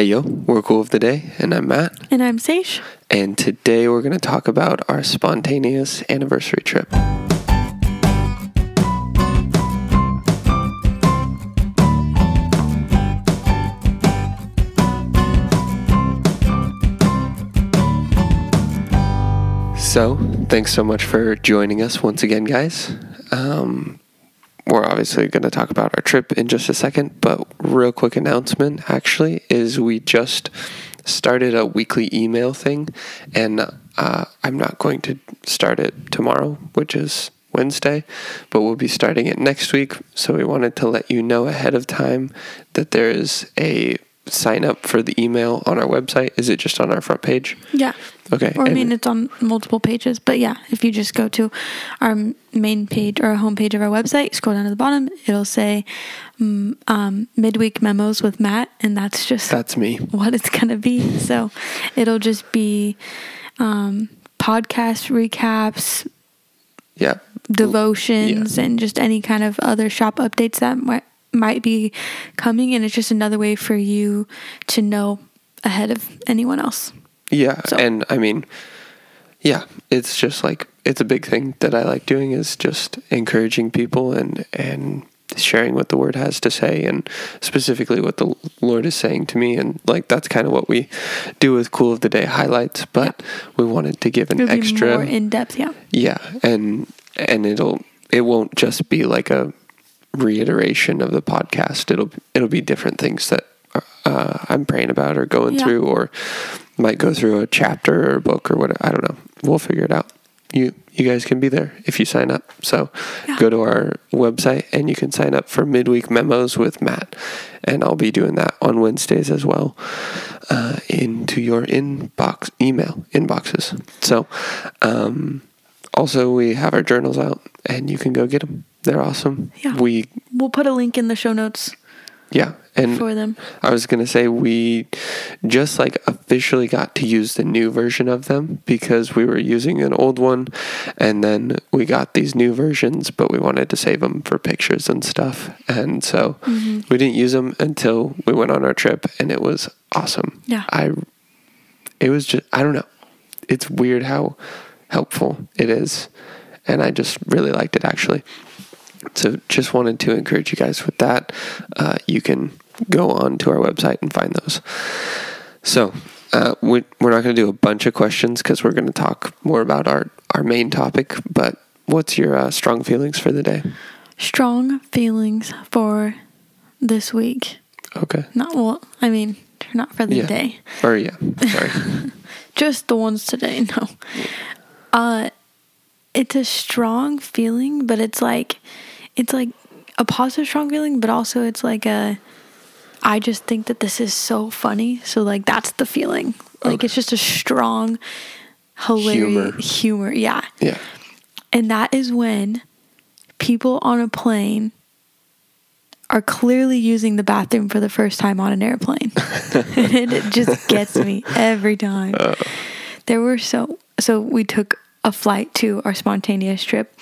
Hey yo, we're cool of the day, and I'm Matt. And I'm Saije. And today we're going to talk about our spontaneous anniversary trip. So, thanks so much for joining us once again, guys. Um, we're obviously going to talk about our trip in just a second, but real quick announcement actually is we just started a weekly email thing, and uh, I'm not going to start it tomorrow, which is Wednesday, but we'll be starting it next week. So we wanted to let you know ahead of time that there is a sign up for the email on our website? Is it just on our front page? Yeah. Okay. Or I mean, it's on multiple pages, but yeah, if you just go to our main page or our homepage of our website, scroll down to the bottom, it'll say mm, um, midweek memos with Matt, and that's just that's me. What it's gonna be. So it'll just be um, podcast recaps. Yeah. Devotions yeah. and just any kind of other shop updates that might be coming and it's just another way for you to know ahead of anyone else. Yeah, so. and I mean yeah, it's just like it's a big thing that I like doing is just encouraging people and and sharing what the word has to say and specifically what the Lord is saying to me and like that's kind of what we do with cool of the day highlights but yeah. we wanted to give an extra more in depth yeah yeah and and it'll it won't just be like a reiteration of the podcast. It'll it'll be different things that uh, I'm praying about or going yeah. through, or might go through a chapter or a book or what. I don't know. We'll figure it out. You you guys can be there if you sign up. So yeah. go to our website and you can sign up for midweek memos with Matt, and I'll be doing that on Wednesdays as well uh, into your inbox email inboxes. So. Um, also, we have our journals out, and you can go get them. They're awesome. Yeah. We we'll put a link in the show notes. Yeah, and for them. I was gonna say we just like officially got to use the new version of them because we were using an old one, and then we got these new versions, but we wanted to save them for pictures and stuff, and so mm-hmm. we didn't use them until we went on our trip, and it was awesome. Yeah, I. It was just I don't know. It's weird how helpful it is, and I just really liked it actually. So just wanted to encourage you guys with that. Uh, you can go on to our website and find those. So uh, we, are not going to do a bunch of questions because we're going to talk more about our, our main topic. But what's your uh, strong feelings for the day? Strong feelings for this week. Okay. Not well. I mean, not for the yeah. day. Or yeah. Sorry. Just the ones today. No. Uh, it's a strong feeling, but it's like it's like a positive strong feeling, but also it's like a I just think that this is so funny. So like that's the feeling. Like okay. it's just a strong hilarious humor. humor. Yeah. Yeah. And that is when people on a plane are clearly using the bathroom for the first time on an airplane. and it just gets me every time. Uh, there were so so we took a flight to our spontaneous trip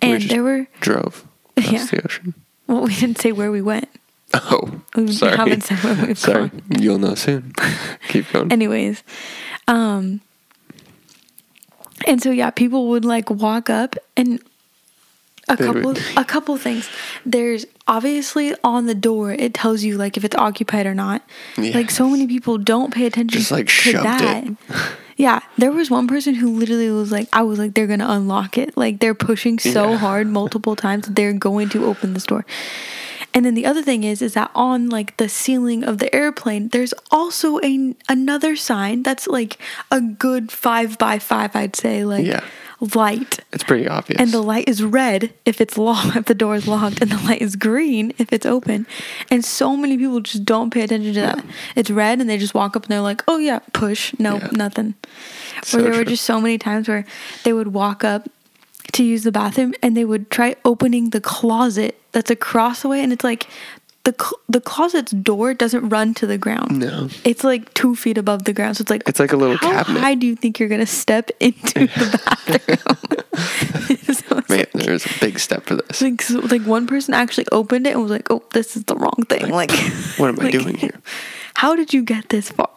and we there were drove across yeah. the ocean. Well, we didn't say where we went. Oh, we sorry. haven't said where we've sorry. gone. You'll know soon. Keep going. Anyways, um, and so yeah, people would like walk up and a couple a couple things. There's obviously on the door it tells you like if it's occupied or not. Yeah. Like so many people don't pay attention Just like to that. Yeah, there was one person who literally was like, I was like, they're gonna unlock it. Like they're pushing so yeah. hard multiple times they're going to open this door. And then the other thing is, is that on like the ceiling of the airplane, there's also a another sign that's like a good five by five, I'd say, like yeah. Light. It's pretty obvious. And the light is red if it's locked, if the door is locked, and the light is green if it's open. And so many people just don't pay attention to that. It's red, and they just walk up and they're like, "Oh yeah, push, no, yeah. nothing." So or there true. were just so many times where they would walk up to use the bathroom and they would try opening the closet that's across the way, and it's like the cl- the closet's door doesn't run to the ground. No, it's like two feet above the ground. So it's like it's like a little how cabinet. How high do you think you're gonna step into the bathroom? so Man, like, there's a big step for this. Like, so, like one person actually opened it and was like, "Oh, this is the wrong thing." Like, what am I doing here? how did you get this far?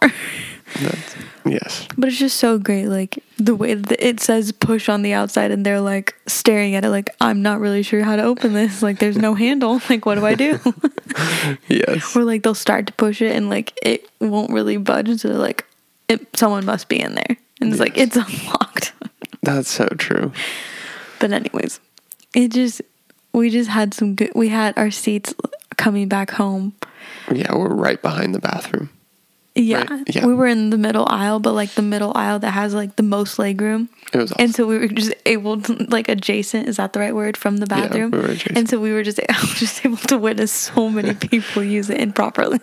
That's, yes. But it's just so great, like the way that it says push on the outside, and they're like staring at it, like I'm not really sure how to open this. Like there's no handle. Like what do I do? Yes. or like they'll start to push it, and like it won't really budge. So they're like, it, someone must be in there, and it's like it's unlocked. That's so true. but anyways, it just we just had some good. We had our seats coming back home. Yeah, we're right behind the bathroom. Yeah, Right, yeah. we were in the middle aisle, but like the middle aisle that has like the most leg room. It was awesome. And so we were just able to like adjacent. Is that the right word from the Yeah, bathroom? we were adjacent. And so we were just just able to witness so many people use it improperly.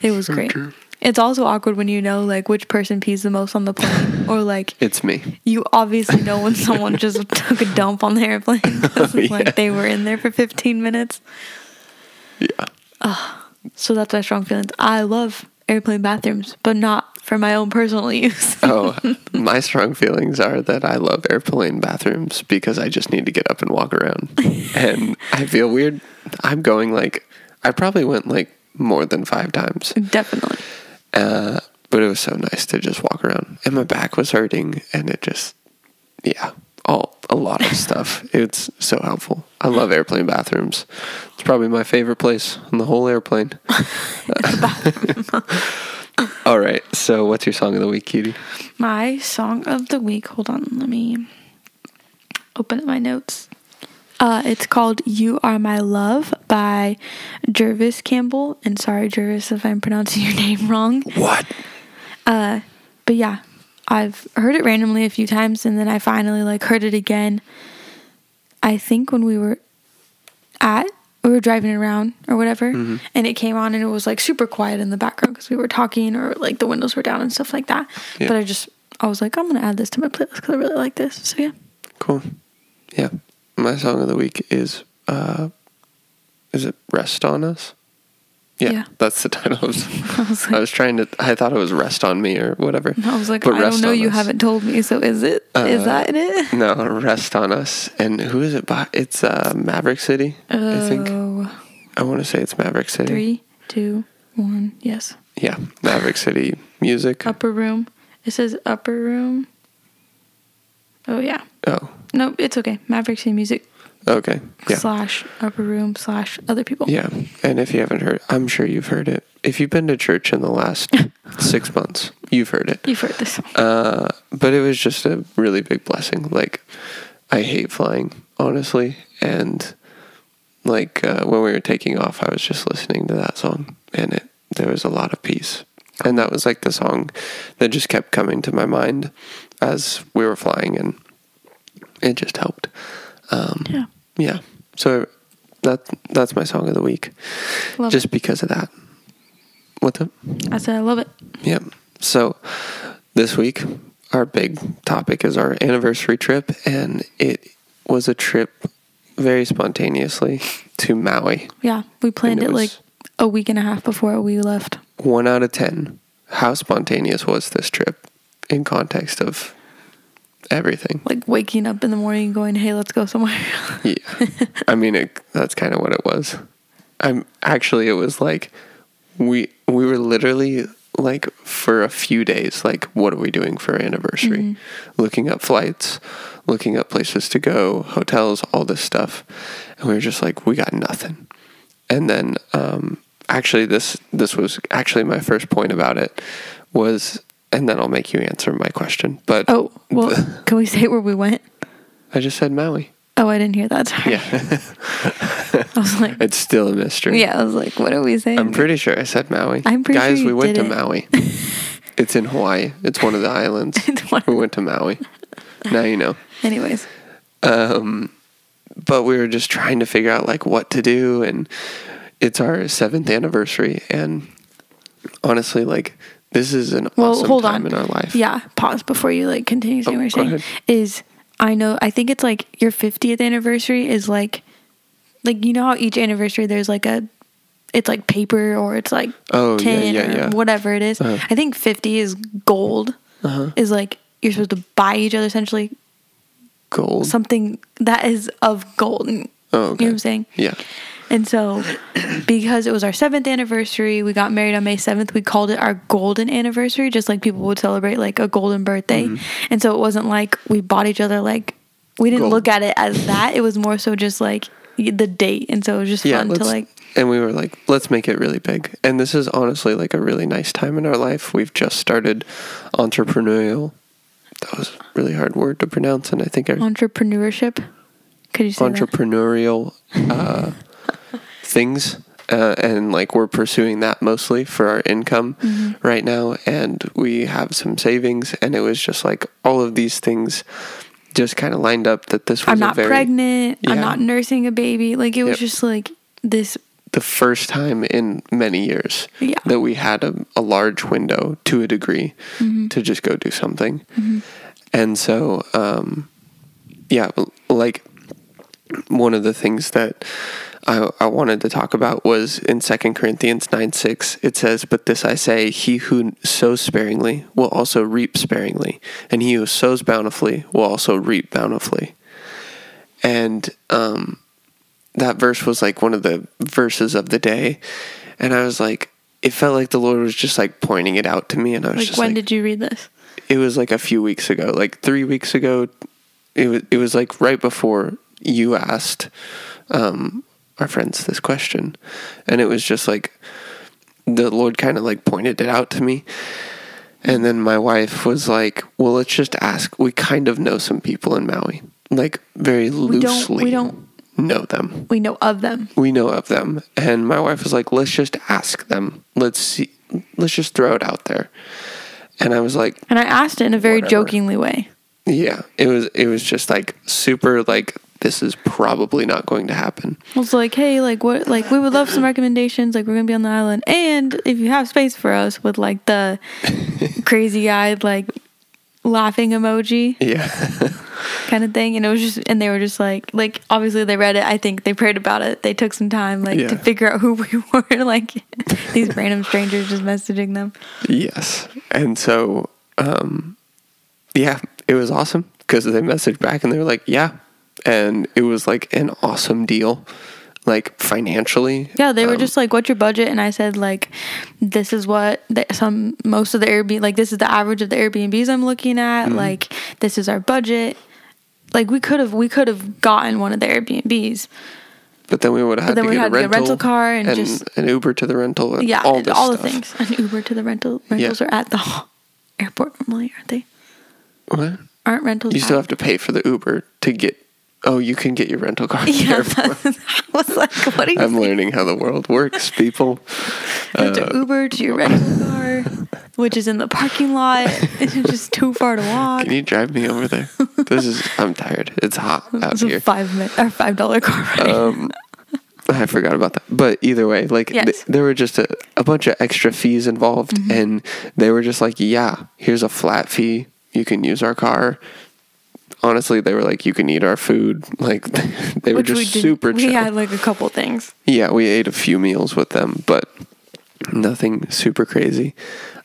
It was great. true. It's also awkward when you know like which person pees the most on the plane, or like it's me. you obviously know when someone just took a dump on the airplane Oh, yeah. like they were in there for 15 minutes. Yeah. So that's my strong feelings. I love airplane bathrooms, but not for my own personal use. Oh, my strong feelings are that I love airplane bathrooms because I just need to get up and walk around. and I feel weird. I'm going like, I probably went like more than five times. Definitely. Uh, but it was so nice to just walk around. And my back was hurting and it just, yeah, all, a lot of stuff. It's so helpful. I love airplane bathrooms. It's probably my favorite place on the whole airplane. all right. So what's your song of the week, Cutie? My song of the week. Hold on, let me open up my notes. Uh, it's called "You Are My Love" by Jervis Campbell. And sorry, Jervis, if I'm pronouncing your name wrong. What? Uh, but yeah, I've heard it randomly a few times, and then I finally like heard it again. I think when we were at we were driving around or whatever, and it came on, and it was like super quiet in the background because we were talking or like the windows were down and stuff like that. Yeah. But I just I was like, I'm gonna add this to my playlist because I really like this. So yeah, Cool. Yeah. My song of the week is uh is it Rest on Us? Yeah, Yeah. that's the title. I was, I was I was trying to I thought it was Rest on Me or whatever. I was like, But I don't know. You Us. haven't told me. So is it? Is Uh, that in it? No, Rest on Us. And who is it by? It's uh Maverick City, I think. Oh, I want to say it's Maverick City. three, two, one. Yes. Yeah, Maverick City Music. Upper room. It says upper room. Oh yeah. Oh, No, it's okay. Maverick City Music okay. Yeah. slash upper room slash other people. Yeah. And if you haven't heard, I'm sure you've heard it. If you've been to church in the last six months, you've heard it. You've heard this. Uh, but it was just a really big blessing. Like, I hate flying, honestly. And like uh, when we were taking off, I was just listening to that song, and it there was a lot of peace. And that was like the song that just kept coming to my mind as we were flying, and it just helped. Um, Yeah. yeah. So that that's my song of the week, Love just because of that. What's up? it. I said I love it. Yep. So this week, our big topic is our anniversary trip, and it was a trip very spontaneously to Maui. Yeah. We planned it, it like a week and a half before we left. One out of 10. How spontaneous was this trip in context of everything? Like waking up in the morning and going, hey, let's go somewhere. Yeah. I mean, it, that's kind of what it was. I'm actually, it was like we we were literally like for a few days, like, what are we doing for our anniversary? Looking up flights, looking up places to go, hotels, all this stuff, and we were just like, we got nothing. And then, um, actually, this this was actually my first point about it was, and then I'll make you answer my question. But oh, well, can we say where we went? I just said Maui. Oh, I didn't hear that. Sorry. Yeah, I was like, it's still a mystery. yeah, I was like, what are we saying? I'm pretty sure I said Maui. I'm pretty Guys, sure we went to didn't. Maui. it's in Hawaii. It's one of the islands. It's one of- we went to Maui. Now you know. Anyways, Um, but we were just trying to figure out like what to do, and it's our seventh anniversary, and honestly, like this is an well, awesome hold time on. in our life. Yeah, pause before you like continue saying Oh, what you're saying. ahead. Is I know I think it's like your 50th anniversary is like like you know how each anniversary there's like a it's like paper or it's like Oh, yeah, tin yeah, or yeah. whatever it is. Uh-huh. I think 50 is gold. Uh-huh. Is like you're supposed to buy each other essentially Gold. something that is of gold. You oh, okay. know what I'm saying? Yeah. And so, because it was our seventh anniversary, we got married on May 7th. We called it our golden anniversary, just like people would celebrate like a golden birthday. Mm-hmm. And so, it wasn't like we bought each other like, we didn't Gold. look at it as that. It was more so just like the date. And so, it was just Yeah, fun to like, and we were like, let's make it really big. And this is honestly like a really nice time in our life. We've just started entrepreneurial. That was a really hard word to pronounce, and I think our entrepreneurship. Could you say entrepreneurial uh, things. Uh, and like we're pursuing that mostly for our income Mm-hmm. right now and we have some savings and it was just like all of these things just kind of lined up that this was I'm a not very pregnant. I'm not nursing a baby. Like, it was Yep. just like this. the first time in many years Yeah. that we had a, a large window to a degree Mm-hmm. to just go do something. And so, um, yeah, like one of the things that I, I wanted to talk about was in 2 Corinthians 9 6, it says, But this I say, he who sows sparingly will also reap sparingly, and he who sows bountifully will also reap bountifully. And um, that verse was like one of the verses of the day. And I was like, it felt like the Lord was just like pointing it out to me. And I was Like, just when like, did you read this? it was like a few weeks ago, like three weeks ago. It was, it was like right before you asked um, our friends this question. And it was just like the Lord kind of like pointed it out to me. And then my wife was like, well, let's just ask. We kind of know some people in Maui, like very We don't- loosely we don't- know them We know of them. we know of them and my wife was like let's just ask them let's see let's just throw it out there and i was like And I asked it in a very Whatever. jokingly way. yeah it was it was just like super like this is probably not going to happen I was like, hey, like what like we would love some recommendations. Like we're gonna be on the island. And if you have space for us with like the crazy eyed like laughing emoji yeah kind of thing. And it was just and they were just like like obviously they read it. I think they prayed about it. They took some time like Yeah. to figure out who we were, like these random strangers just messaging them. yes and so um yeah it was awesome because they messaged back and they were like yeah and it was like an awesome deal like financially Yeah, they were Um, just like, "What's your budget?" And I said, "Like, this is what the, some most of the Airbnb like this is the average of the Airbnbs I'm looking at. Mm-hmm. Like, this is our budget. Like, we could have we could have gotten one of the Airbnbs. But then we would have had then to we get had a to get a rental, car and just- an Uber to the rental. And Yeah, all all the things. An Uber to the rental rentals are at the airport normally, aren't they? What? Aren't rentals? You still at- have to pay for the Uber to get. Oh, you can get your rental car. Yeah. I was like, "What are you?" I'm learning how the world works, people. You have to Uh, Uber to your rental car, which is in the parking lot. It's just too far to walk. Can you drive me over there? This is. I'm tired. It's hot out It's a here. five minute or five dollar car ride. Um, I forgot about that. But either way, like Yes. th- there were just a, a bunch of extra fees involved, Mm-hmm. and they were just like, "Yeah, here's a flat fee. You can use our car." Honestly, they were like, "You can eat our food." Like they were Which just did. super We chill. had like a couple things. yeah, we ate a few meals with them, but nothing super crazy.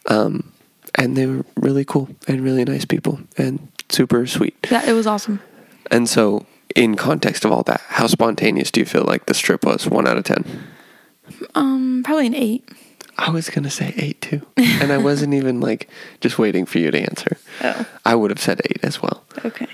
Um, and they were really cool and really nice people and super sweet. Yeah, it was awesome. And so, in context of all that, how spontaneous do you feel like this trip was? One out of ten. Um, probably an eight. I was gonna say eight too, and I wasn't even like just waiting for you to answer. Oh, I would have said eight as well. okay.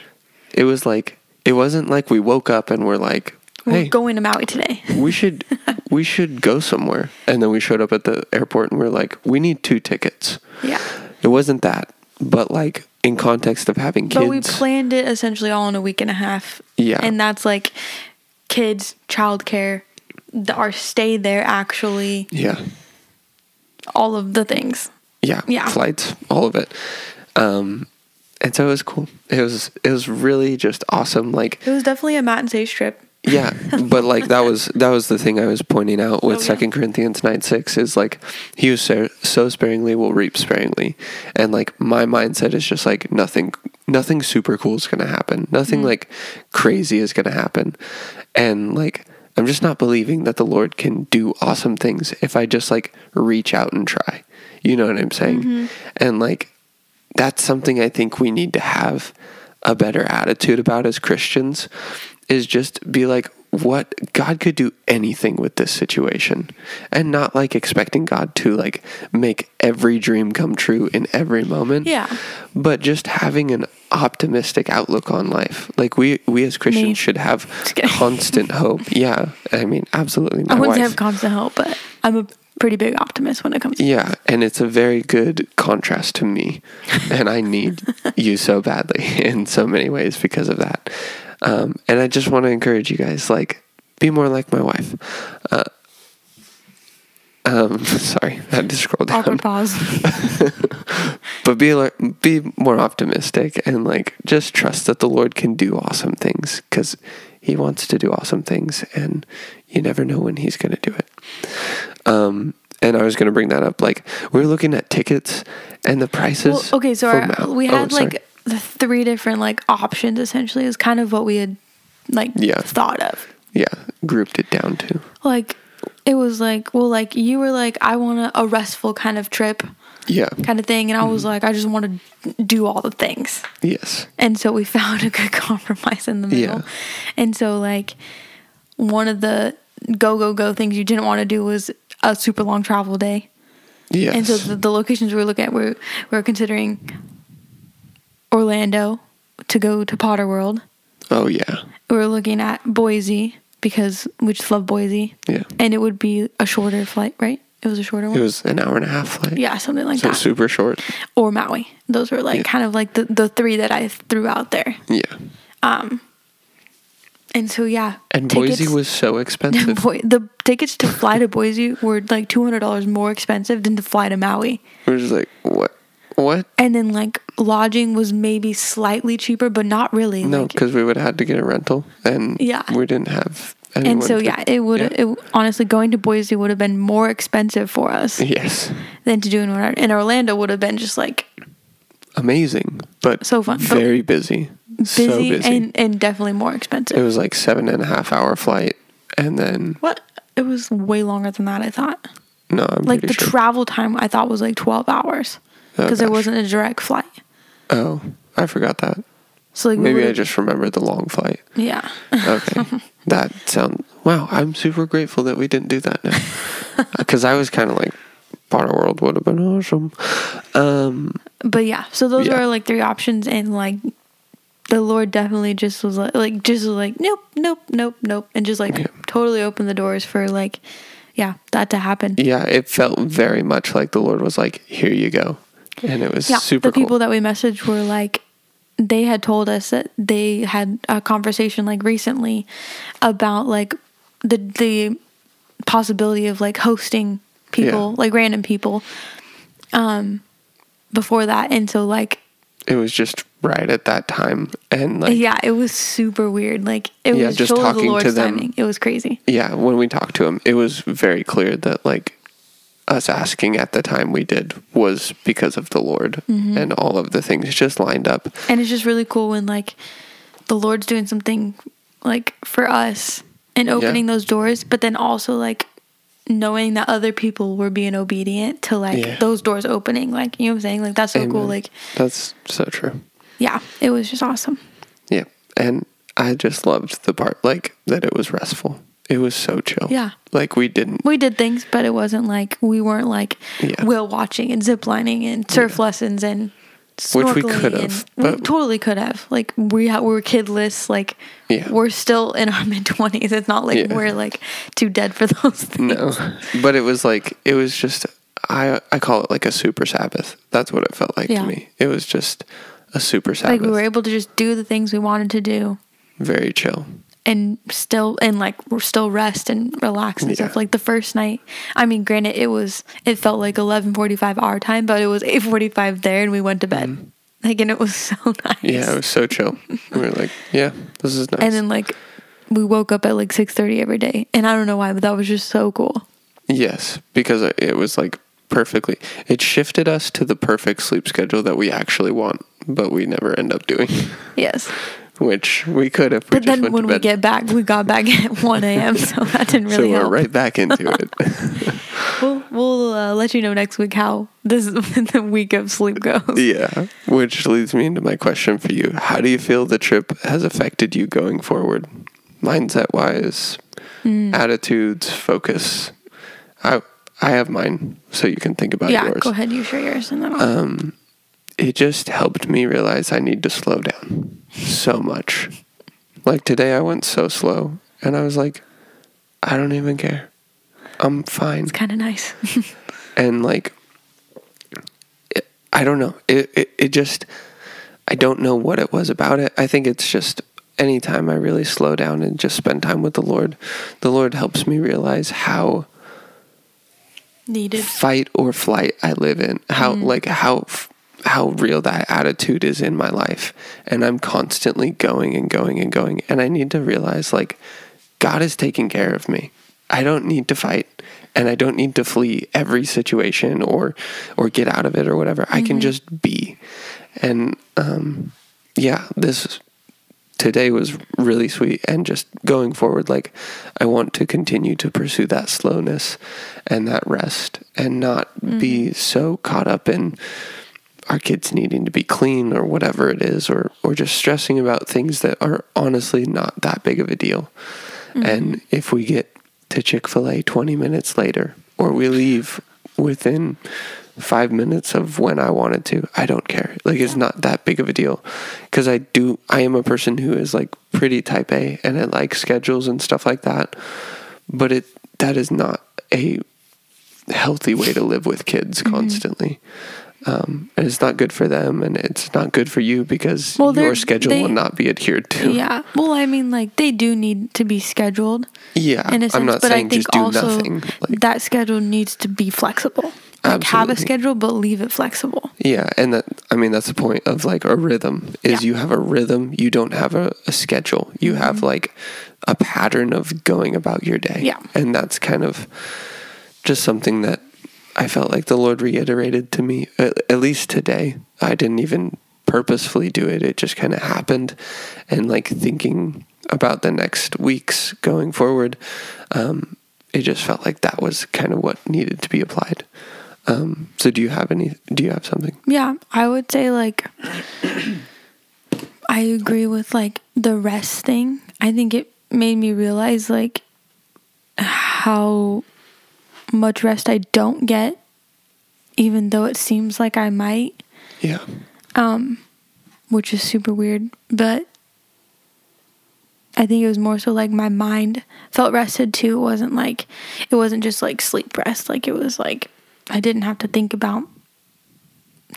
It was like it wasn't like we woke up and we're like, We're "Hey, going to Maui today. we should we should go somewhere," and then we showed up at the airport and we're like, "We need two tickets." Yeah, It wasn't that, but like in context of having kids, but we planned it essentially all in a week and a half. Yeah. and that's like kids, childcare, the, our stay there, actually, yeah, all of the things. yeah, Yeah. flights, all of it. Um, and so it was cool. It was it was really just awesome. Like It was definitely a Matt and Saije trip. Yeah, but like that was that was the thing I was pointing out with Oh, yeah. Second Corinthians nine six is like he who so, sows sparingly will reap sparingly, and like my mindset is just like nothing nothing super cool is gonna happen, nothing like crazy is gonna happen, and like I'm just not believing that the Lord can do awesome things if I just like reach out and try, you know what I'm saying, mm-hmm. and like that's something I think we need to have a better attitude about as Christians is just be like what God could do anything with this situation and not like expecting God to like make every dream come true in every moment. Yeah. But just having an optimistic outlook on life. Like we we as Christians Me. should have constant hope. Yeah. I mean, absolutely my I wouldn't wife. have constant hope, but I'm a pretty big optimist when it comes to Yeah, and it's a very good contrast to me, and I need you so badly in so many ways because of that. Um, and I just want to encourage you guys, like, be more like my wife. Uh, um, sorry, I had to scroll down. awkward pause. But be like, be more optimistic and like just trust that the Lord can do awesome things because He wants to do awesome things, and you never know when He's going to do it. Um, and I was going to bring that up. Like we are looking at tickets and the prices. Well, okay, so our, Mount- we oh, had sorry. like the three different like options essentially is kind of what we had like Yeah. thought of. yeah, grouped it down to Like it was like well like you were like I want a, a restful kind of trip yeah, kind of thing and I Mm-hmm. was like I just want to do all the things. yes, And so we found a good compromise in the middle. Yeah. And so like one of the go go go things you didn't want to do was a super long travel day. yes, And so the, the locations we were looking at, we we were considering Orlando to go to Potter World. oh yeah, We were looking at Boise because we just love Boise. yeah. And it would be a shorter flight, right? It was a shorter one. It was an hour and a half flight. yeah, something like that. so that. super short. or Maui. Those were like Yeah. kind of like the, the three that I threw out there. Yeah, Um. And so yeah, and tickets- Boise was so expensive. Boy, the tickets to fly to Boise were like two hundred dollars more expensive than to fly to Maui. we were just like, what? And then like lodging was maybe slightly cheaper, but not really. No, like, because we would have had to get a rental, and Yeah. we didn't have. and so to- yeah, it would yeah. it honestly going to Boise would have been more expensive for us yes, than to do in Orlando. And Orlando would have been just like amazing, but So fun, but very busy, busy, so busy. and and definitely more expensive. it was like seven and a half hour flight, and then what? It was way longer than that. I thought. no, I'm Like the sure. travel time, I thought was like twelve hours Oh, because there wasn't a direct flight. oh, I forgot that. So like we Maybe I just remembered the long flight. yeah. Okay, that sound. Wow, I'm super grateful that we didn't do that now, because I was kind of like, part Potter World would have been awesome. Um, But yeah, so those Yeah. were like three options, and like the Lord definitely just was like, like just was like, nope, nope, nope, nope, and just like Yeah. totally opened the doors for like, yeah, that to happen. yeah, it felt very much like the Lord was like, "Here you go," and it was Yeah, super the people that we messaged were like, they had told us that they had a conversation like recently about like the the possibility of like hosting people, Yeah. like random people, um, before that, and so like it was just right at that time, and like yeah, it was super weird. Like it Yeah, was just totally the talking to Lord's them. timing. It was crazy. yeah, when we talked to him, it was very clear that like us asking at the time we did was because of the Lord, Mm-hmm. and all of the things just lined up. And it's just really cool when like the Lord's doing something like for us and opening those doors, but then also like knowing that other people were being obedient to like Yeah. those doors opening. Like you know what I'm saying? Like that's so cool. Like That's so true. yeah, it was just awesome. Yeah, and I just loved the part like that it was restful. It was so chill. Yeah. like we didn't. We did things, but it wasn't like we weren't like Yeah. whale watching and zip lining and surf lessons and Which we snorkeling could have, we totally could have. Like we ha- we were kidless. Like Yeah. we're still in our mid twenties. It's not like Yeah. we're like too dead for those things. No, but it was like it was just I I call it like a super Sabbath. That's what it felt like Yeah. to me. It was just a super Sabbath. Like we were able to just do the things we wanted to do very chill. And still and like we're still rest and relax and Yeah. stuff. Like the first night, I mean, granted, it was it felt like eleven forty five our time, but it was eight forty five there, and we went to bed. Like, and it was so nice. Mm-hmm. Yeah, it was so chill. we were like, yeah, this is nice. and then like we woke up at like six thirty every day, and I don't know why, but that was just so cool. yes, because it was like perfectly. It shifted us to the perfect sleep schedule that we actually want, but we never end up doing. Yes, Which we could if we but then when we get back, we got back at one a.m., so that didn't really. so we're help. right back into it. We'll we'll uh, let you know next week how this the week of sleep goes. yeah, which leads me into my question for you. How do you feel the trip has affected you going forward? mindset wise, attitudes, focus. I I have mine, so you can think about yeah, yours. Yeah, go ahead. You share yours, and then I'll. It just helped me realize I need to slow down so much. Like today, I went so slow, and I was like, I don't even care. I'm fine. it's kind of nice. and like it, i don't know it, it it just i don't know what it was about it i think it's just anytime i really slow down and just spend time with the lord the lord helps me realize how Needed. fight or flight i live in how mm-hmm. like how f- how real that attitude is in my life. And i'm constantly going and going and going. And i need to realize like god is taking care of me. I don't need to fight. And i don't need to flee every situation or or get out of it or whatever. I can just be. And um yeah this today was really sweet and just going forward like i want to continue to pursue that slowness and that rest and not be so caught up in our kids needing to be clean or whatever it is or or just stressing about things that are honestly not that big of a deal mm-hmm. and if we get to chick-fil-a 20 minutes later or we leave within five minutes of when I wanted to. I don't care. Like it's not that big of a deal because I do. I am a person who is like pretty type A and I like schedules and stuff like that. But it that is not a healthy way to live with kids mm-hmm. constantly. Um, and it's not good for them, and it's not good for you because Well, your schedule they- will not be adhered to. Yeah. Well, I mean, like they do need to be scheduled Yeah, in a sense, I'm not but saying I think just do also nothing. Like, that schedule needs to be flexible. Like have a schedule, but leave it flexible. Yeah, and that I mean that's the point of like a rhythm is Yeah. you have a rhythm, you don't have a, a schedule. You have like a pattern of going about your day. Mm-hmm. Yeah. And that's kind of just something that I felt like the Lord reiterated to me at, least today. I didn't even purposefully do it. It just kind of happened and like thinking about the next weeks going forward, um, it just felt like that was kind of what needed to be applied. Um, so do you have any do you have something? Yeah, I would say like I agree with like the rest thing. I think it made me realize like how much rest I don't get even though it seems like I might, Yeah. Um, which is super weird, but I think it was more so like my mind felt rested too. It wasn't like it wasn't just like sleep rest. Like it was like I didn't have to think about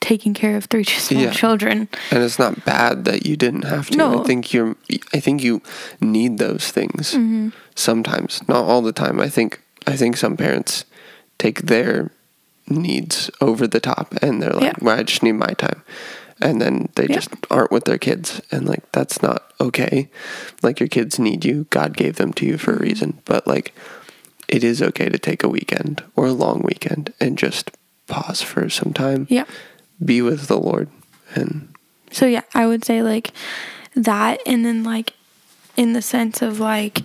taking care of three small Yeah. children. And it's not bad that you didn't have to. No. I think you're I think you need those things Mm-hmm. sometimes, not all the time. I think I think some parents take their needs over the top and they're like, Yeah. "Well, I just need my time." And then they Yeah. just aren't with their kids and like that's not okay. Like your kids need you. God gave them to you for a Mm-hmm. reason, but like it is okay to take a weekend or a long weekend and just pause for some time. Yeah. Be with the Lord and So yeah, I would say like that and then like in the sense of like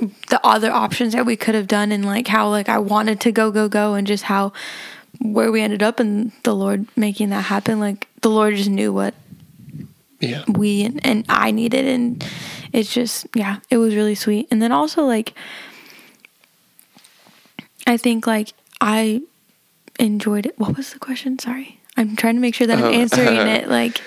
the other options that we could have done and like how like I wanted to go go go and just how where we ended up and the Lord making that happen like the Lord just knew what yeah. we and, and I needed and it's just yeah, it was really sweet. And then also like I think like I enjoyed it. What was the question? Sorry. I'm trying to make sure that I'm Oh, answering it like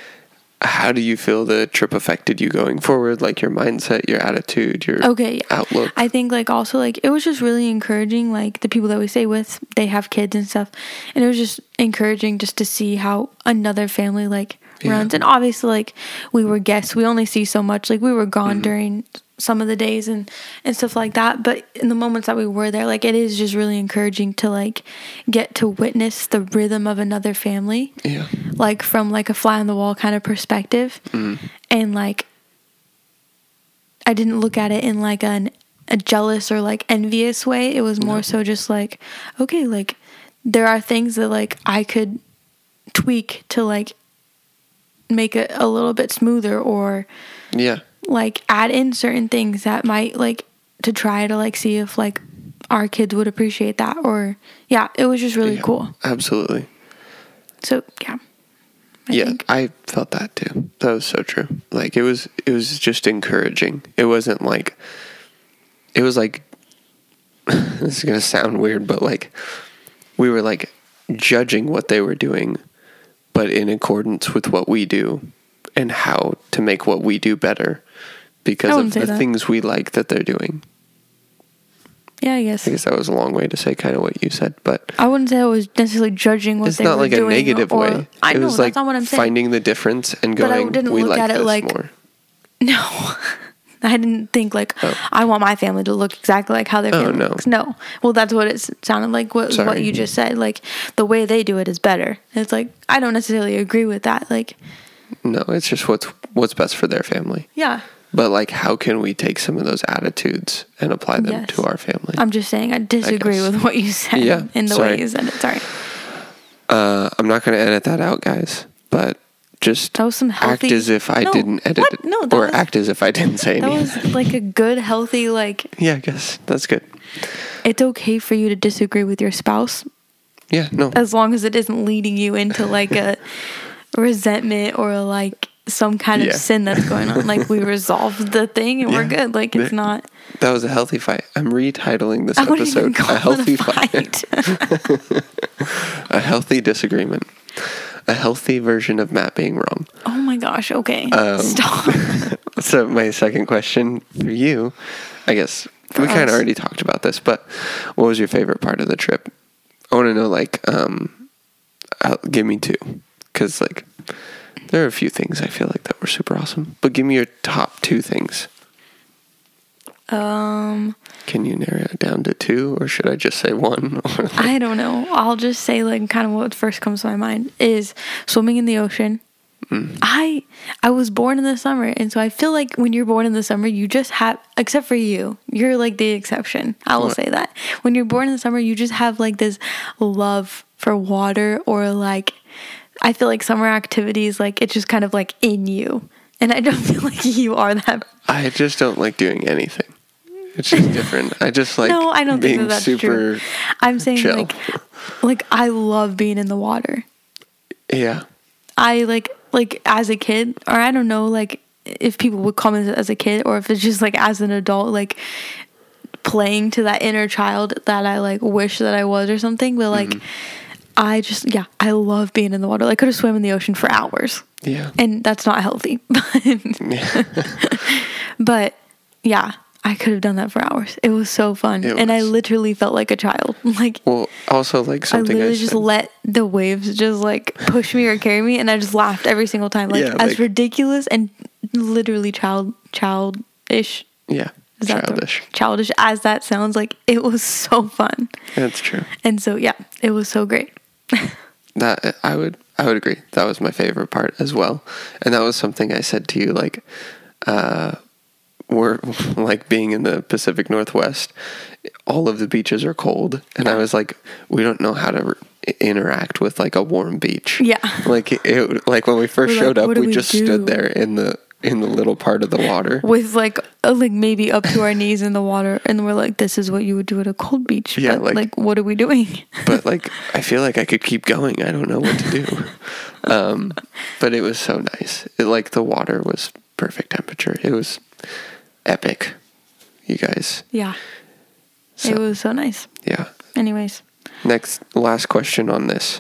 how do you feel the trip affected you going forward like your mindset your attitude your Okay, outlook I think like also like it was just really encouraging. Like the people that we stay with, they have kids and stuff, and it was just encouraging just to see how another family like Yeah. runs. And obviously, like we were guests, we only see so much. Like we were gone Mm-hmm. during some of the days and and stuff like that. But in the moments that we were there, like it is just really encouraging to like get to witness the rhythm of another family. Yeah. Like from like a fly on the wall kind of perspective. Mm-hmm. And like i didn't look at it in like an a jealous or like envious way. It was more so just like okay like there are things that like i could tweak to like make it a little bit smoother or yeah like add in certain things that might like to try to like see if like our kids would appreciate that or yeah it was just really Yeah. cool absolutely so yeah I yeah, think. I felt that too. That was so true. Like it was it was just encouraging. It wasn't like it was like this is going to sound weird, but like we were like judging what they were doing but in accordance with what we do and how to make what we do better because of the that. things we like that they're doing. Yeah, I guess. I guess that was a long way to say kind of what you said, but I wouldn't say I was necessarily judging what it's they not were like a doing negative or- way. I it know was that's like not what I'm saying. finding the difference and going. But I didn't we look like at it this like- more. No. I didn't think like Oh. I want my family to look exactly like how their Oh, no. looks. No. Well, that's what it sounded like. What Sorry. what you just said. Like the way they do it is better. It's like I don't necessarily agree with that. Like No, it's just what's what's best for their family. yeah, But like, how can we take some of those attitudes and apply them Yes. to our family? I'm just saying I disagree guess. with what you said Yeah, in the sorry. way you said it. Sorry. Uh, I'm not going to edit that out, guys. But just That was some act as if I No, didn't edit what? it, No, or was- act as if I didn't say That anything. was like a good, healthy like. yeah, I guess that's good. It's okay for you to disagree with your spouse Yeah, no, as long as it isn't leading you into like a resentment or like some kind of Yeah. sin that's going on. Like we resolved the thing and we're good. Like it's not. that was a healthy fight. I'm retitling this I episode "A Healthy a Fight." fight. a healthy disagreement, a healthy version of Matt being wrong. oh my gosh. Okay. Um, Stop. So my second question for you, I guess we kind of already talked about this, but what was your favorite part of the trip? I want to know, like, um, uh, give me two, because like there are a few things I feel like that were super awesome, but give me your top two things. Um, Can you narrow it down to two, or should I just say one? Like- I don't know. I'll just say like kind of what first comes to my mind is swimming in the ocean. Mm. I I was born in the summer, and so I feel like when you're born in the summer, you just have, except for you, you're like the exception. I will What? say that when you're born in the summer, you just have like this love for water, or like I feel like summer activities, like it's just kind of like in you, and I don't feel like you are that. I just don't like doing anything. It's just different. I just like no, I don't being think that that's super. true. I'm saying chill. like, like I love being in the water. Yeah, I like like as a kid, or I don't know, like if people would me as a kid, or if it's just like as an adult, like playing to that inner child that I like wish that I was or something. But like, mm-hmm. I just yeah, I love being in the water. Like, I could have swam in the ocean for hours, yeah. and that's not healthy. but yeah, I could have done that for hours. It was so fun, and I literally felt like a child. Like Well, also like I something I, literally just said- let the waves just like push me or carry me, and I just laughed every single time. Like Yeah, as like- ridiculous and literally child childish. yeah, Is childish. childish as that sounds, like it was so fun, That's true. and so yeah, it was so great. That I would I would agree. That was my favorite part as well, and that was something I said to you like, uh, we're like being in the Pacific Northwest. All of the beaches are cold, and I was like, we don't know how to re- interact with like a warm beach. Yeah. like it, like when we 1st We're like, showed up, we, we just do? stood there in the in the little part of the water. With like uh, like maybe up to our knees in the water, and we're like, this is what you would do at a cold beach. Yeah, but, like- like what are we doing? but like I feel like I could keep going. I don't know what to do. um, but it was so nice. It, like the water was perfect temperature. It was epic. You guys. yeah, So, it was so nice. yeah. Anyways, Next last question on this.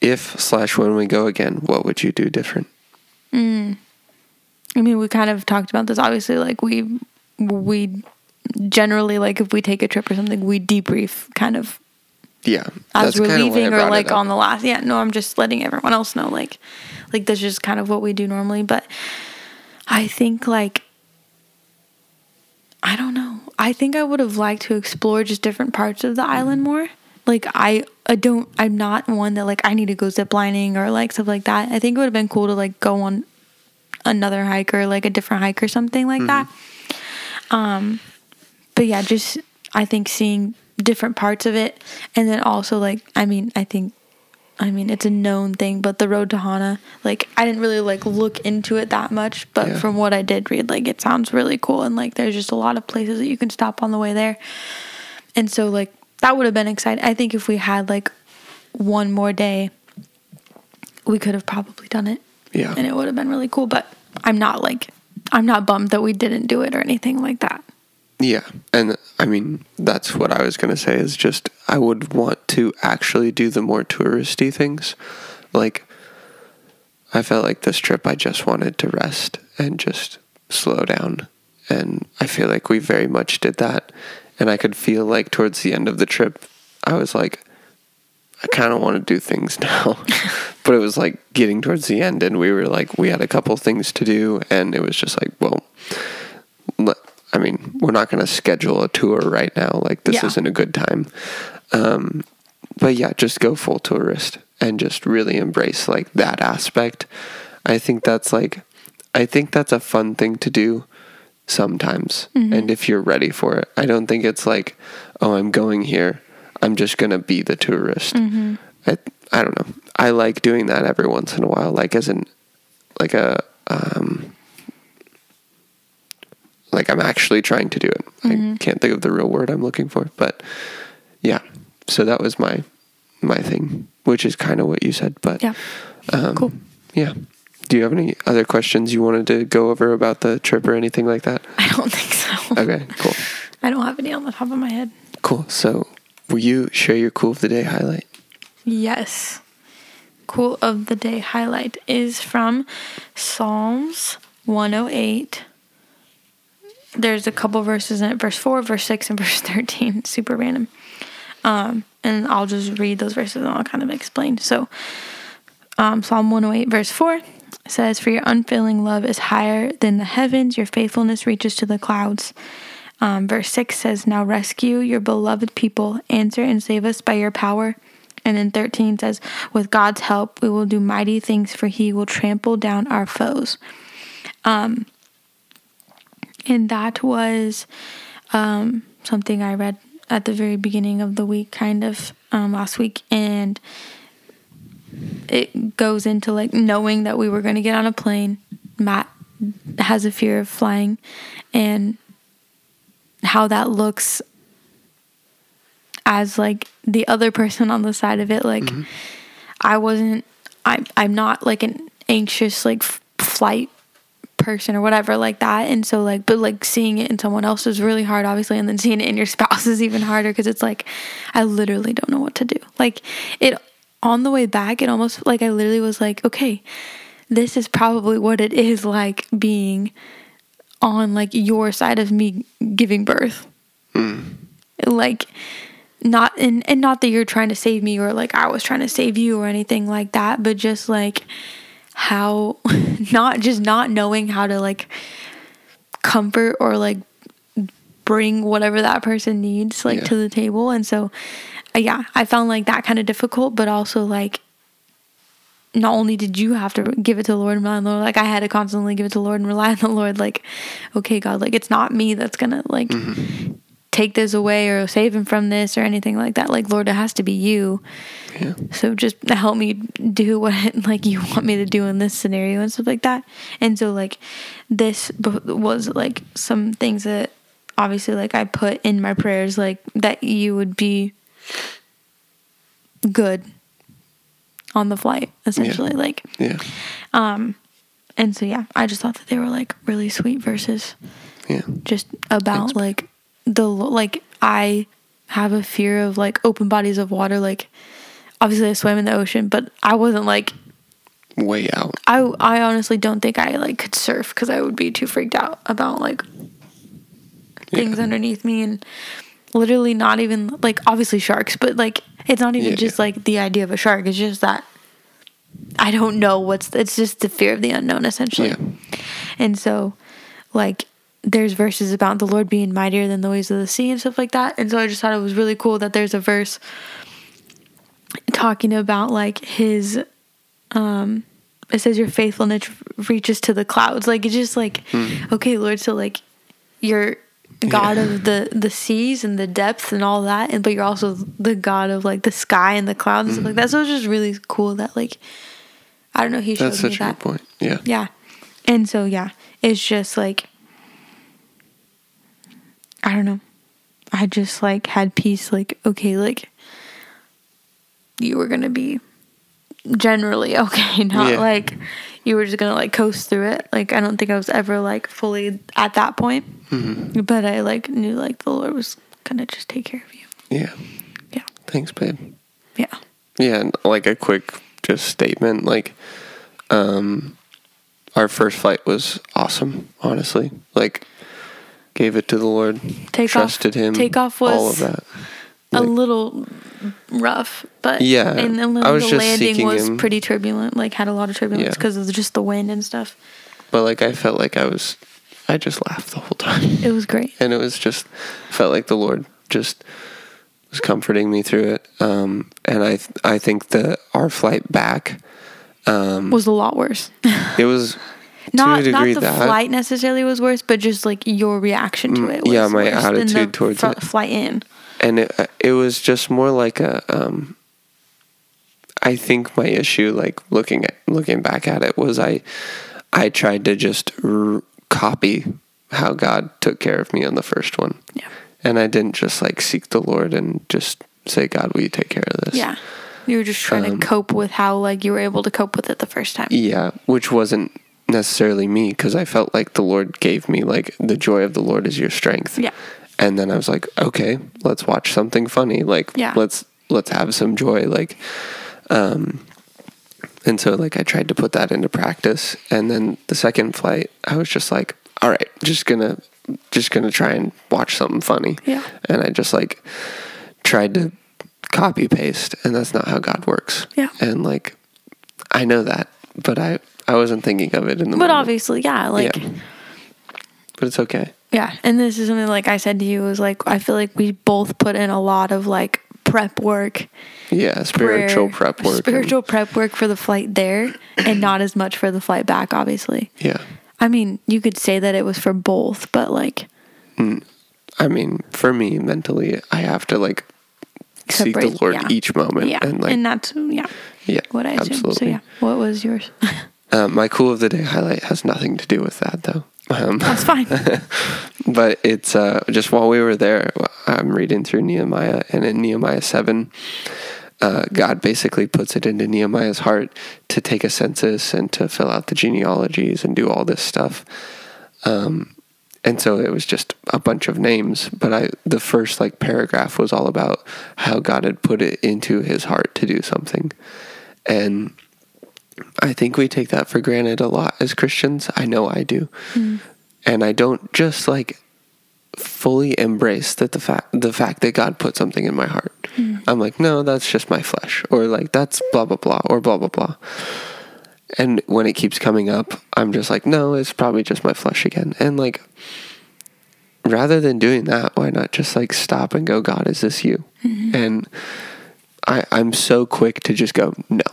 If slash when we go again, what would you do different? I mean, we kind of talked about this. Obviously, like we we generally like if we take a trip or something, we debrief kind of Yeah. as we're kinda why I leaving or like on the last. Yeah, no, I'm just letting everyone else know. Like, like that's just kind of what we do normally. But I think like I don't know. I think I would have liked to explore just different parts of the mm-hmm. island more. Like I, I don't. I'm not one that like I need to go zip lining or like stuff like that. I think it would have been cool to like go on another hike or like a different hike or something like that. Um, but yeah, just I think seeing different parts of it, and then also like I mean I think. I mean, it's a known thing, but the road to Hana, like I didn't really like look into it that much, but Yeah. from what I did read, like it sounds really cool and like there's just a lot of places that you can stop on the way there. And so like that would have been exciting. I think if we had like one more day we could have probably done it Yeah. and it would have been really cool. But I'm not like, I'm not bummed that we didn't do it or anything like that. Yeah. And I mean, that's what I was going to say is just I would want to actually do the more touristy things. Like, I felt like this trip I just wanted to rest and just slow down. And I feel like we very much did that. And I could feel like towards the end of the trip, I was like, I kind of want to do things now. but it was like getting towards the end, and we were like, we had a couple things to do. And it was just like, well, I mean, we're not going to schedule a tour right now. Like, this Yeah. isn't a good time. Um, but yeah, just go full tourist and just really embrace like that aspect. I think that's like, I think that's a fun thing to do sometimes. And if you're ready for it, I don't think it's like, oh, I'm going here. I'm just going to be the tourist. I, I don't know. I like doing that every once in a while, like as an, like a, um, like I'm actually trying to do it. I can't think of the real word I'm looking for, but yeah. So that was my my thing, which is kind of what you said, but Yeah. um, Cool. Yeah. Do you have any other questions you wanted to go over about the trip or anything like that? I don't think so. Okay, cool. I don't have any on the top of my head. Cool. So, will you share your cool of the day highlight? Yes. Cool of the day highlight is from Psalms 108. There's a couple verses in it verse 4, verse 6, and verse 13. Super random. Um, and I'll just read those verses and I'll kind of explain. So, um, Psalm 108, verse 4 says, For your unfailing love is higher than the heavens, your faithfulness reaches to the clouds. Um, verse 6 says, Now rescue your beloved people, answer and save us by your power. And then 13 says, With God's help, we will do mighty things, for he will trample down our foes. Um, and that was um, something I read at the very beginning of the week, kind of um, last week. And it goes into like knowing that we were going to get on a plane. Matt has a fear of flying, and how that looks as like the other person on the side of it. Like, mm-hmm. I wasn't. I I'm not like an anxious like f- flight person or whatever like that and so like but like seeing it in someone else is really hard obviously and then seeing it in your spouse is even harder because it's like i literally don't know what to do like it on the way back it almost like i literally was like okay this is probably what it is like being on like your side of me giving birth. Like not and, and not that you're trying to save me or like I was trying to save you or anything like that, but just like how not just not knowing how to like comfort or like bring whatever that person needs like Yeah. to the table. And so uh, yeah i found like that kind of difficult but also like not only did you have to give it to the lord and rely on the lord like i had to constantly give it to the lord and rely on the lord like okay god like it's not me that's gonna like mm-hmm. take this away or save him from this or anything like that like lord it has to be you Yeah. so just help me do what like you want me to do in this scenario and stuff like that. And so like this was like some things that obviously like I put in my prayers like that you would be good on the flight essentially like Yeah. Um, and so yeah, I just thought that they were like really sweet verses Yeah. just about like the like I have a fear of like open bodies of water like obviously I swim in the ocean but I wasn't like Way out. I I honestly don't think I like could surf cuz I would be too freaked out about like things Yeah. underneath me and literally not even like obviously sharks but like it's not even Yeah, just yeah. like the idea of a shark. It's just that I don't know what's it's just the fear of the unknown essentially. Yeah. and so like there's verses about the Lord being mightier than the waves of the sea and stuff like that. And so I just thought it was really cool that there's a verse talking about like his um it says your faithfulness reaches to the clouds. Like it's just like okay lord so like you're god Yeah. of the the seas and the depths and all that and but you're also the god of like the sky and the clouds and like that so it's just really cool that like i don't know he showed That's me such a that good point. Yeah. yeah and so yeah it's just like i don't know i just like had peace like okay like you were gonna be generally okay, not Yeah. like you were just gonna like coast through it. Like I don't think I was ever like fully at that point, Mm-hmm. but I like knew like the Lord was gonna just take care of you. Yeah. Yeah, Thanks, babe. yeah, Yeah, and like a quick just statement, like um our first flight was awesome, honestly. Like gave it to the Lord, Take trusted off- him. takeoff all was- of that. a little rough, but Yeah, and then I was the landing was him. pretty turbulent. Like had a lot of turbulence Yeah. because of just the wind and stuff. But like I felt like I was I just laughed the whole time. It was great. and it was just felt like the Lord just was comforting me through it. Um, and I I think that our flight back, um, Was a lot worse. it was not not the that flight necessarily was worse, but just like your reaction to Mm, it. Was yeah, my the attitude towards fl- it. flight in. and it it was just more like a um I think my issue like looking at looking back at it was I I tried to just r- copy how God took care of me on the first one. Yeah. And I didn't just like seek the Lord and just say God, will you take care of this? Yeah. You were just trying Um, to cope with how like you were able to cope with it the first time. Yeah, which wasn't necessarily me because I felt like the Lord gave me like the joy of the Lord is your strength. Yeah. And then I was like, okay, let's watch something funny. Like Yeah. let's let's have some joy. Like um and so like I tried to put that into practice and then the second flight I was just like, all right, just gonna just gonna try and watch something funny. Yeah. And I just like tried to copy paste and that's not how God works. Yeah. And like I know that, but I I wasn't thinking of it in the But moment. obviously, yeah, like Yeah. But it's okay. Yeah, and this is something like I said to you was like I feel like we both put in a lot of like prep work, Yeah, spiritual prayer- prep work. and- spiritual prep work for the flight there, and not as much for the flight back. Obviously, yeah. I mean you could say that it was for both, but like I mean, for me mentally, I have to like seek the Lord yeah. each moment yeah, and like And that's yeah yeah, what I assume. So yeah, what was yours? Uh, my cool of the day highlight has nothing to do with that though. Um, that's fine. but it's uh, just while we were there, I'm reading through Nehemiah, and in Nehemiah 7, uh, God basically puts it into Nehemiah's heart to take a census and to fill out the genealogies and do all this stuff. Um, and so it was just a bunch of names, but I the first like paragraph was all about how God had put it into his heart to do something. And I think we take that for granted a lot as Christians. I know I do. Mm-hmm. And I don't just like fully embrace that the fact the fact that God put something in my heart. Mm-hmm. I'm like, no, that's just my flesh, or like that's blah blah blah, or blah blah blah. And when it keeps coming up, I'm just like, no, it's probably just my flesh again. And like, rather than doing that, why not just like stop and go, God, is this you? Mm-hmm. And I, I'm so quick to just go, no,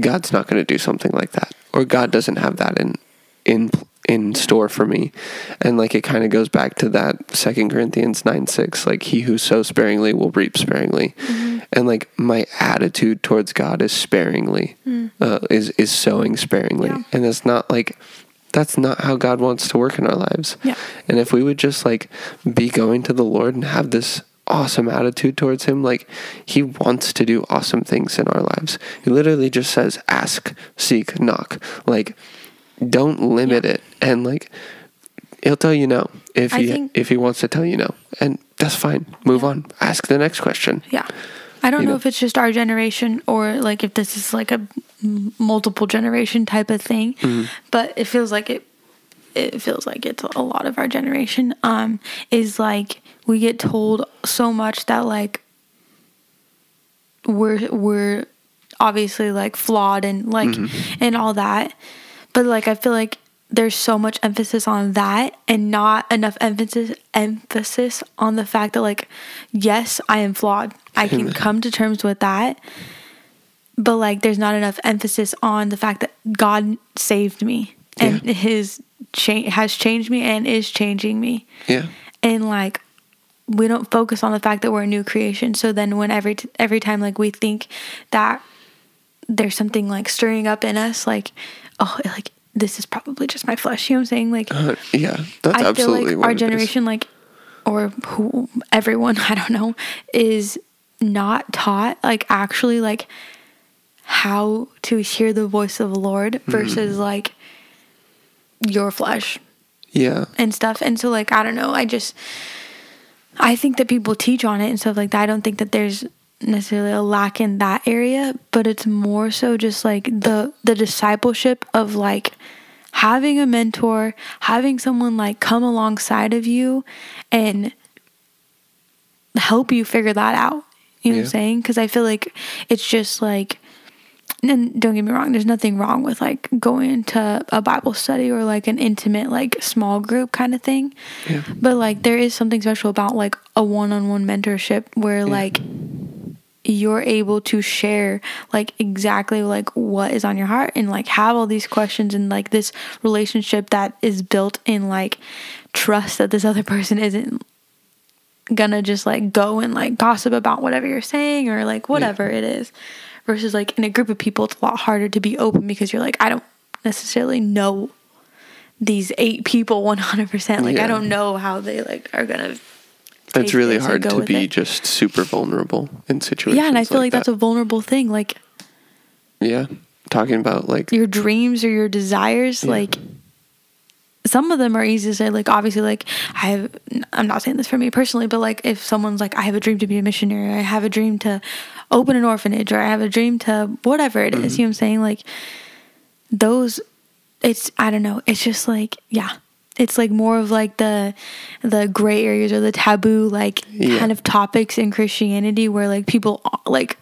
God's not going to do something like that, or God doesn't have that in in in store for me. And like it kind of goes back to that Second Corinthians nine six, like he who sows sparingly will reap sparingly. And like my attitude towards God is sparingly, uh, is is sowing sparingly, Yeah. and it's not like. That's not how God wants to work in our lives. Yeah. And if we would just like be going to the Lord and have this awesome attitude towards him, like he wants to do awesome things in our lives. He literally just says ask, seek, knock. Like don't limit Yeah. it and like he'll tell you no if I he think- if he wants to tell you no. And that's fine. Move on. Ask the next question. Yeah. I don't You know know? if it's just our generation or like if this is like a multiple generation type of thing, Mm-hmm. but it feels like it it feels like it's a lot of our generation um is like we get told so much that like we're we're obviously like flawed and like Mm-hmm. and all that. But like I feel like there's so much emphasis on that and not enough emphasis emphasis on the fact that like yes, I am flawed. I can come to terms with that. But like there's not enough emphasis on the fact that God saved me and Yeah. his cha- has changed me and is changing me Yeah. and like we don't focus on the fact that we're a new creation so then when every t- every time like we think that there's something like stirring up in us like oh like this is probably just my flesh you know what i'm saying like Uh, yeah. That's i feel absolutely like what our it is. generation like or who everyone i don't know is not taught like actually like how to hear the voice of the Lord versus like your flesh Yeah. and stuff. And so like I don't know, I just I think that people teach on it and stuff like that. I don't think that there's necessarily a lack in that area, but it's more so just like the the discipleship of like having a mentor, having someone like come alongside of you and help you figure that out. You know what I'm saying? Cuz I feel like it's just like and don't get me wrong, there's nothing wrong with like going into a Bible study or like an intimate, like small group kind of thing. Yeah. But like there is something special about like a one on one mentorship where like you're able to share like exactly like what is on your heart and like have all these questions and like this relationship that is built in like trust that this other person isn't gonna just like go and like gossip about whatever you're saying or like whatever it is versus like in a group of people it's a lot harder to be open because you're like i don't necessarily know these eight people 100% like Yeah. i don't know how they like are gonna It's really hard to be it. just super vulnerable in situations. yeah and i feel like, that's that. a vulnerable thing like yeah. Talking about like your dreams or your desires Yeah. like some of them are easy to say like obviously like i have i'm not saying this for me personally but like if someone's like i have a dream to be a missionary i have a dream to open an orphanage or i have a dream to whatever it is, mm-hmm. you know what i'm saying? Like those it's i don't know it's just like yeah. It's like more of like the the gray areas or the taboo like Yeah. kind of topics in christianity where like people like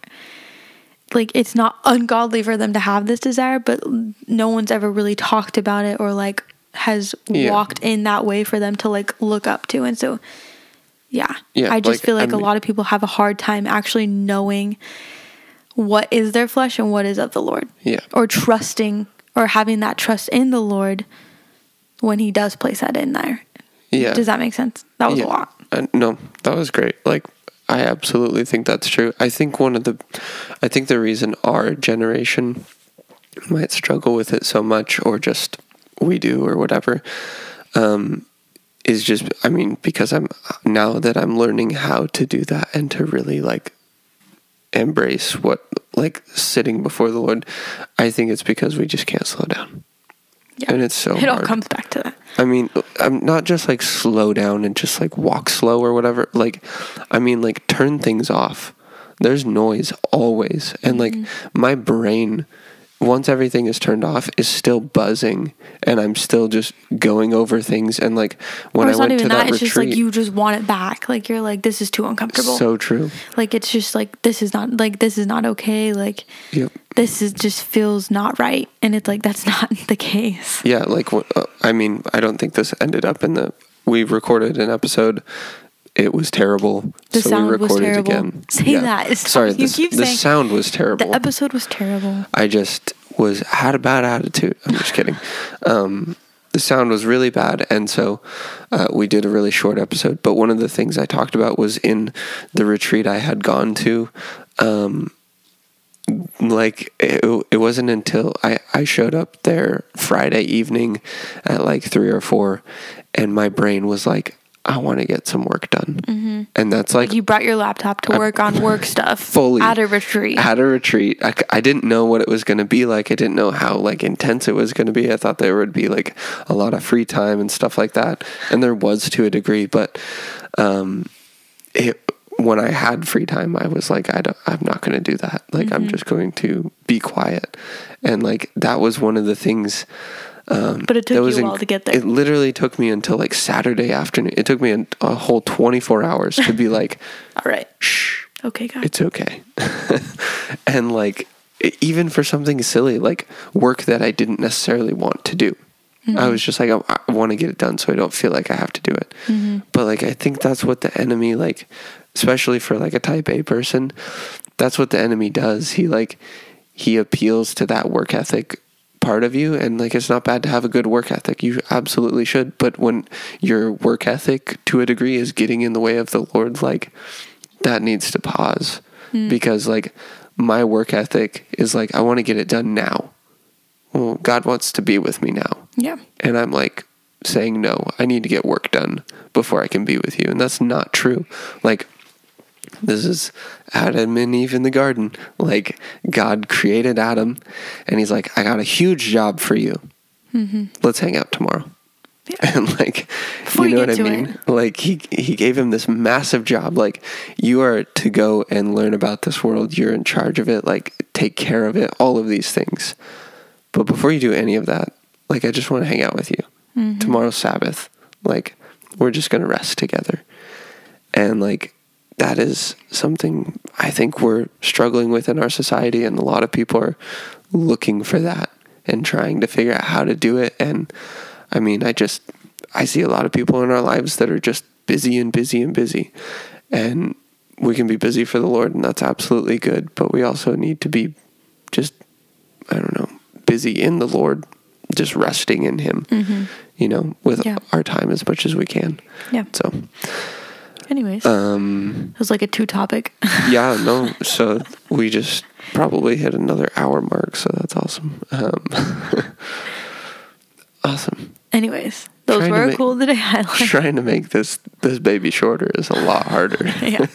like it's not ungodly for them to have this desire but no one's ever really talked about it or like has Yeah. walked in that way for them to like look up to and so yeah, Yeah, i just like, feel like I a mean- lot of people have a hard time actually knowing what is their flesh and what is of the lord Yeah. or trusting or having that trust in the lord when he does place that in there yeah. does that make sense that was Yeah. a lot Uh, no, that was great. Like, I absolutely think that's true. I think one of the, I think the reason our generation might struggle with it so much, or just we do, or whatever, um, is just, I mean, because I'm now that I'm learning how to do that and to really like embrace what, like, sitting before the Lord, I think it's because we just can't slow down. yeah And it's so it all hard. comes back to that I mean, I'm not just like slow down and just like walk slow or whatever. Like, I mean, like turn things off. There's noise always. And like Mm-hmm. my brain, once everything is turned off, is still buzzing and I'm still just going over things. And like when or I it's not went to that, that, it's retreat, just like you just want it back like you're like this is too uncomfortable so true. like it's just like this is not like this is not okay like Yep. this is just feels not right and it's like that's not the case Yeah. Like, uh, I mean, I don't think this ended up in the, we recorded an episode. It was terrible. The so sound we was terrible. again. Say that. It's- Sorry, you the, keep the saying- sound was terrible. the episode was terrible I just was had a bad attitude. I'm just kidding. Um, the sound was really bad, and so uh, we did a really short episode. But one of the things I talked about was in the retreat I had gone to. Um, like it, it wasn't until I, I showed up there Friday evening at like three or four, and my brain was like, I want to get some work done, mm-hmm. and that's like you brought your laptop to work on work stuff fully at a retreat At a retreat, I, I didn't know what it was going to be like. I didn't know how like intense it was going to be. I thought there would be like a lot of free time and stuff like that, and there was to a degree. But um, it when I had free time, I was like, I don't, I'm not going to do that. Like, I'm just going to be quiet, and like that was one of the things. Um, But it took you a while to get there. It literally took me until like Saturday afternoon. It took me a, a whole 24 hours to be like, all right shh, okay guys it's okay. and like even for something silly like work that I didn't necessarily want to do. I was just like I, I want to get it done so I don't feel like I have to do it. But like I think that's what the enemy like especially for like a type A person, that's what the enemy does. He like he appeals to that work ethic part of you and like it's not bad to have a good work ethic. You absolutely should, but when your work ethic to a degree is getting in the way of the Lord like that needs to pause hmm. because like my work ethic is like I want to get it done now. Well, God wants to be with me now. yeah And I'm like saying no, I need to get work done before I can be with you. And that's not true. Like This is Adam and Eve in the garden. Like God created Adam, and He's like, "I got a huge job for you. Mm-hmm. Let's hang out tomorrow." And like, Before you know what I mean? Like he he gave him this massive job. Like you are to go and learn about this world. You're in charge of it. Like take care of it. All of these things. But before you do any of that, like I just want to hang out with you. Mm-hmm. Tomorrow's Sabbath. Like we're just gonna rest together. And like that is something I think we're struggling with in our society, and a lot of people are looking for that and trying to figure out how to do it. And I mean, I just I see a lot of people in our lives that are just busy and busy and busy, and we can be busy for the Lord, and that's absolutely good. But we also need to be just I don't know busy in the Lord, just resting in Him. Mm-hmm. You know, with Yeah. our time as much as we can. Yeah. So, Anyways, um, it was like a two topic. yeah, no. So we just probably hit another hour mark. So that's awesome. Um, awesome. Anyways, those Trying to were make- cool today. I like. Trying to make this this baby shorter is a lot harder. yeah.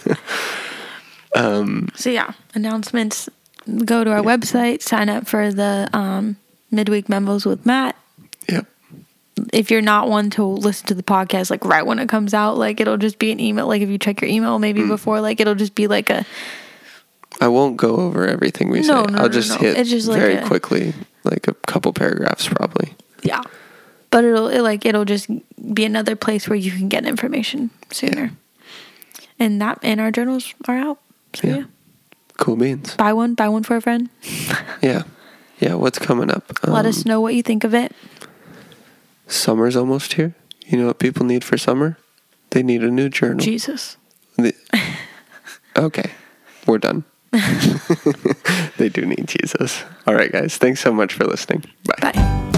so yeah, announcements. Go to our website, sign up for the um, midweek memos with Matt. If you're not one to listen to the podcast like right when it comes out, like it'll just be an email. Like if you check your email maybe Mm. before, like it'll just be like a I won't go over everything we No, say. no, I'll no, just no. hit It's just like very a- quickly, like a couple paragraphs, probably. yeah. But it'll it, like it'll just be another place where you can get information sooner. And that and our journals are out. So Yeah. yeah. Cool beans. Buy one, buy one for a friend. Yeah. Yeah. What's coming up? Let Um, us know what you think of it. Summer's almost here. You know what people need for summer? They need a new journal. Jesus. The- okay, we're done. they do need Jesus. All right, guys. Thanks so much for listening. Bye. Bye.